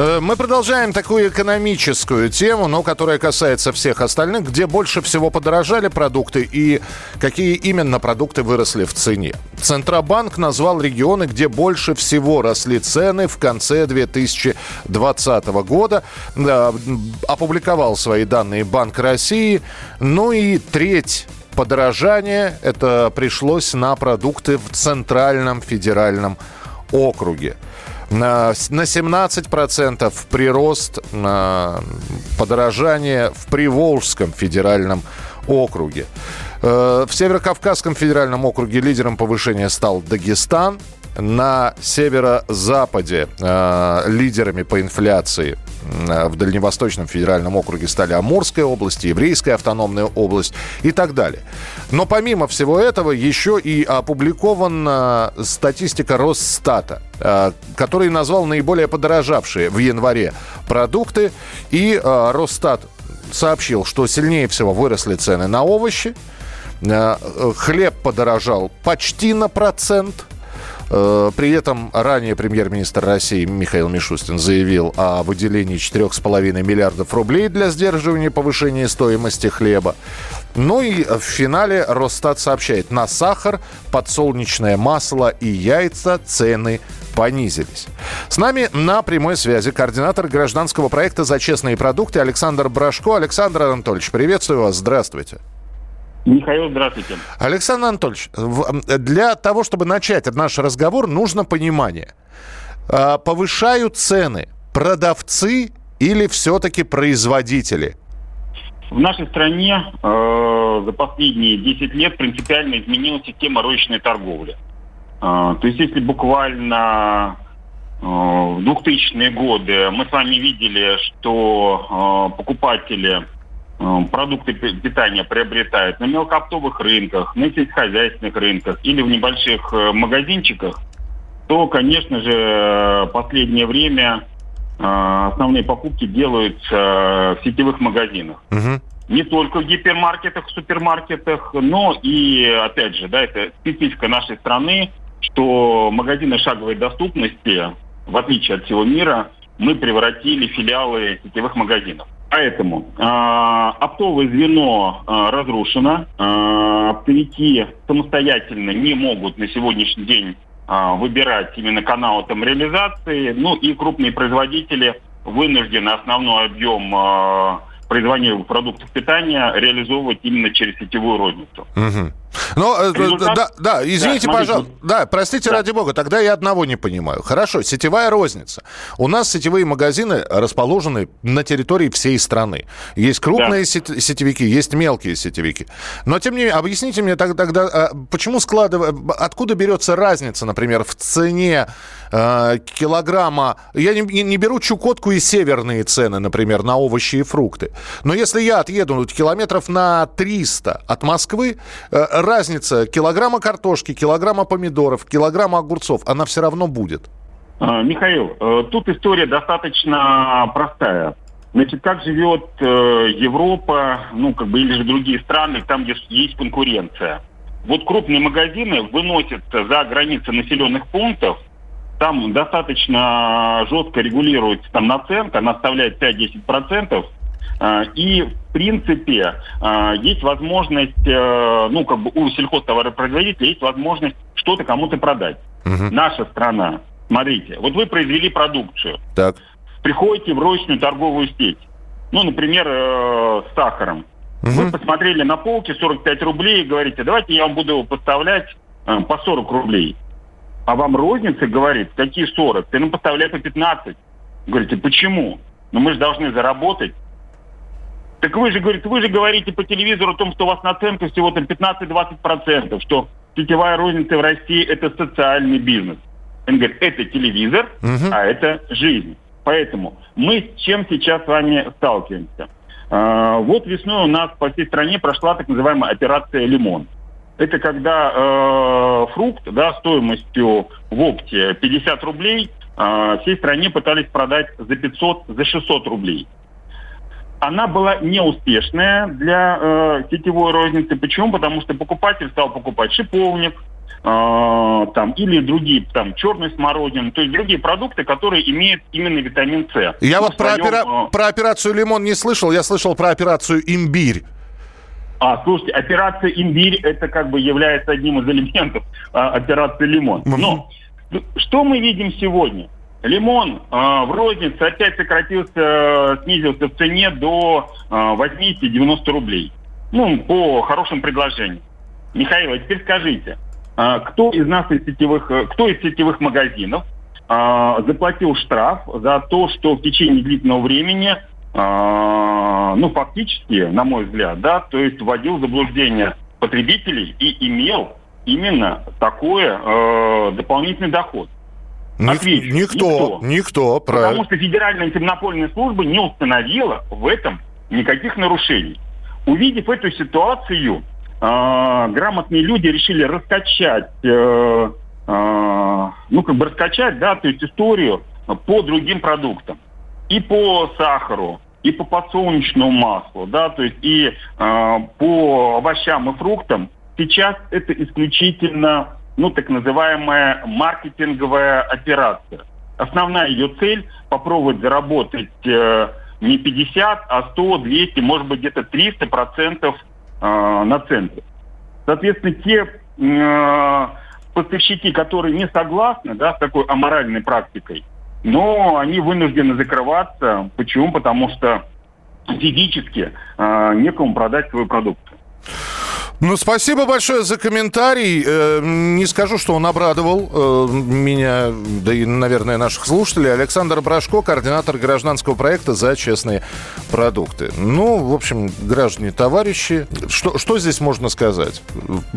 Мы продолжаем такую экономическую тему, но которая касается всех остальных, где больше всего подорожали продукты и какие именно продукты выросли в цене. Центробанк назвал регионы, где больше всего росли цены в конце 2020 года. Да, опубликовал свои данные Банк России. Ну и треть подорожания это пришлось на продукты в Центральном федеральном округе. На с- на 17% прирост на подорожание в Приволжском федеральном округе. Э, В Северокавказском федеральном округе лидером повышения стал Дагестан. На северо-западе э, лидерами по инфляции в Дальневосточном федеральном округе стали Амурская область, Еврейская автономная область и так далее. Но помимо всего этого еще и опубликована статистика Росстата, э, который назвал наиболее подорожавшие в январе продукты. И э, Росстат сообщил, что сильнее всего выросли цены на овощи, Э, э, Хлеб подорожал почти на процент. Э, При этом ранее премьер-министр России Михаил Мишустин заявил о выделении 4,5 миллиардов рублей для сдерживания повышения стоимости хлеба. Ну и в финале Росстат сообщает, на сахар, подсолнечное масло и яйца цены понизились. С нами на прямой связи координатор гражданского проекта «За честные продукты» Александр Брашко. Александр Анатольевич, приветствую вас, здравствуйте. Михаил, здравствуйте. Александр Анатольевич, для того, чтобы начать наш разговор, нужно понимание. А, Повышают цены продавцы или все-таки производители? В нашей стране э, за последние 10 лет принципиально изменилась система розничной торговли. Э, то есть если буквально э, в 2000-е годы мы с вами видели, что э, покупатели продукты пи- питания приобретают на мелкооптовых рынках, на сельскохозяйственных рынках или в небольших э, магазинчиках, то, конечно же, э, последнее время э, основные покупки делаются э, в сетевых магазинах. Мгм. Не только в гипермаркетах, в супермаркетах, но и, опять же, да, это специфика нашей страны, что магазины шаговой доступности, в отличие от всего мира, мы превратили в филиалы сетевых магазинов. Поэтому э, оптовое звено э, разрушено, э, оптовики самостоятельно не могут на сегодняшний день э, выбирать именно каналы там реализации, ну и крупные производители вынуждены основной объем э, производения продуктов питания реализовывать именно через сетевую розницу. Мгм. Ну, э, Результат- да, да, извините, Да, пожалуйста. Да, простите, Да. ради бога, тогда я одного не понимаю. Хорошо, сетевая розница. У нас сетевые магазины расположены на территории всей страны. Есть крупные сет- сетевики, есть мелкие сетевики. Но, тем не менее, объясните мне тогда, а, почему складывая... Откуда берется разница, например, в цене э, килограмма... Я не, не- беру Чукотку и северные цены, например, на овощи и фрукты. Но если я отъеду километров на 300 от Москвы, э, разница килограмма картошки, килограмма помидоров, килограмма огурцов, она все равно будет. Э, Михаил, э, тут история достаточно простая. Значит, как живет э, Европа, ну, как бы, или же другие страны, там, где есть конкуренция. Вот крупные магазины выносят за границы населенных пунктов, там достаточно жестко регулируется там наценка, она составляет 5-10%, э, и, в принципе, э, есть возможность, э, ну, как бы у сельхозтоваропроизводителя есть возможность что-то кому-то продать. Мгм. Наша страна, смотрите, вот вы произвели продукцию, Так. приходите в розничную торговую сеть, ну, например, э, с сахаром. Вы Мгм. посмотрели на полке 45 рублей и говорите, давайте я вам буду его поставлять э, по 40 рублей. А вам розница говорит, какие 40? Ты нам поставляй по 15. Говорите, почему? Ну мы же должны заработать. Так вы же, говорит, вы же говорите по телевизору о том, что у вас наценка всего там 15-20%, что сетевая розница в России это социальный бизнес. Он говорит, это телевизор, Мгм. а это жизнь. Поэтому мы с чем сейчас с вами сталкиваемся? А, Вот весной у нас по всей стране прошла так называемая операция «Лимон». Это когда э, фрукт, да, стоимостью в опте 50 рублей, э, всей стране пытались продать за 500, за 600 рублей. Она была неуспешная для э, сетевой розницы. Почему? Потому что покупатель стал покупать шиповник, э, там, или другие, там, черный смородин, то есть другие продукты, которые имеют именно витамин С. Я ну, вот про, опера... э... про операцию «Лимон» не слышал, я слышал про операцию «Имбирь». А, слушайте, операция «Имбирь» это как бы является одним из элементов а, операции «Лимон». Но что мы видим сегодня? Лимон а, в рознице опять сократился, снизился в цене до а, 80-90 рублей. Ну, по хорошим предложениям. Михаил, а теперь скажите, а, кто из нас из сетевых, кто из сетевых магазинов а, заплатил штраф за то, что в течение длительного времени а, ну, фактически, на мой взгляд, да, то есть вводил в заблуждение потребителей и имел именно такое э, дополнительный доход. Отвечу, никто, никто, никто Потому что Федеральная антимонопольная служба не установила в этом никаких нарушений. Увидев эту ситуацию, э, грамотные люди решили раскачать, э, э, ну как бы раскачать, да, то есть историю по другим продуктам и по сахару, и по подсолнечному маслу, да, то есть и э, по овощам и фруктам. Сейчас это исключительно, ну, так называемая маркетинговая операция. Основная ее цель попробовать заработать э, не 50, а 100, 200, может быть, где-то 300 процентов э, на центре. Соответственно, те э, поставщики, которые не согласны да, с такой аморальной практикой, но они вынуждены закрываться. Почему? Потому что физически э, некому продать свой продукт. Ну, спасибо большое за комментарий. Э, не скажу, что он обрадовал э, меня, да и, наверное, наших слушателей. Александр Брашко, координатор гражданского проекта «За честные продукты». Ну, в общем, граждане, товарищи, что, что здесь можно сказать?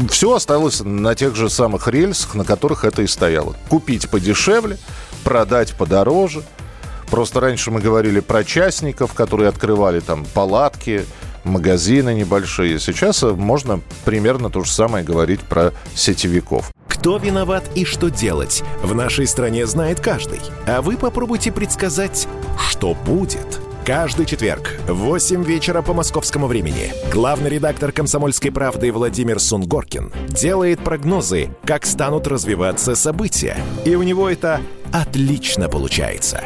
Все осталось на тех же самых рельсах, на которых это и стояло. Купить подешевле, продать подороже. Просто раньше мы говорили про частников, которые открывали там палатки, магазины небольшие. Сейчас можно примерно то же самое говорить про сетевиков. Кто виноват и что делать, в нашей стране знает каждый. А вы попробуйте предсказать, что будет – Каждый четверг в 8 вечера по московскому времени главный редактор «Комсомольской правды» Владимир Сунгоркин делает прогнозы, как станут развиваться события. И у него это отлично получается.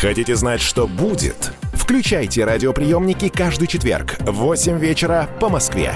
Хотите знать, что будет? Включайте радиоприемники каждый четверг в 8 вечера по Москве.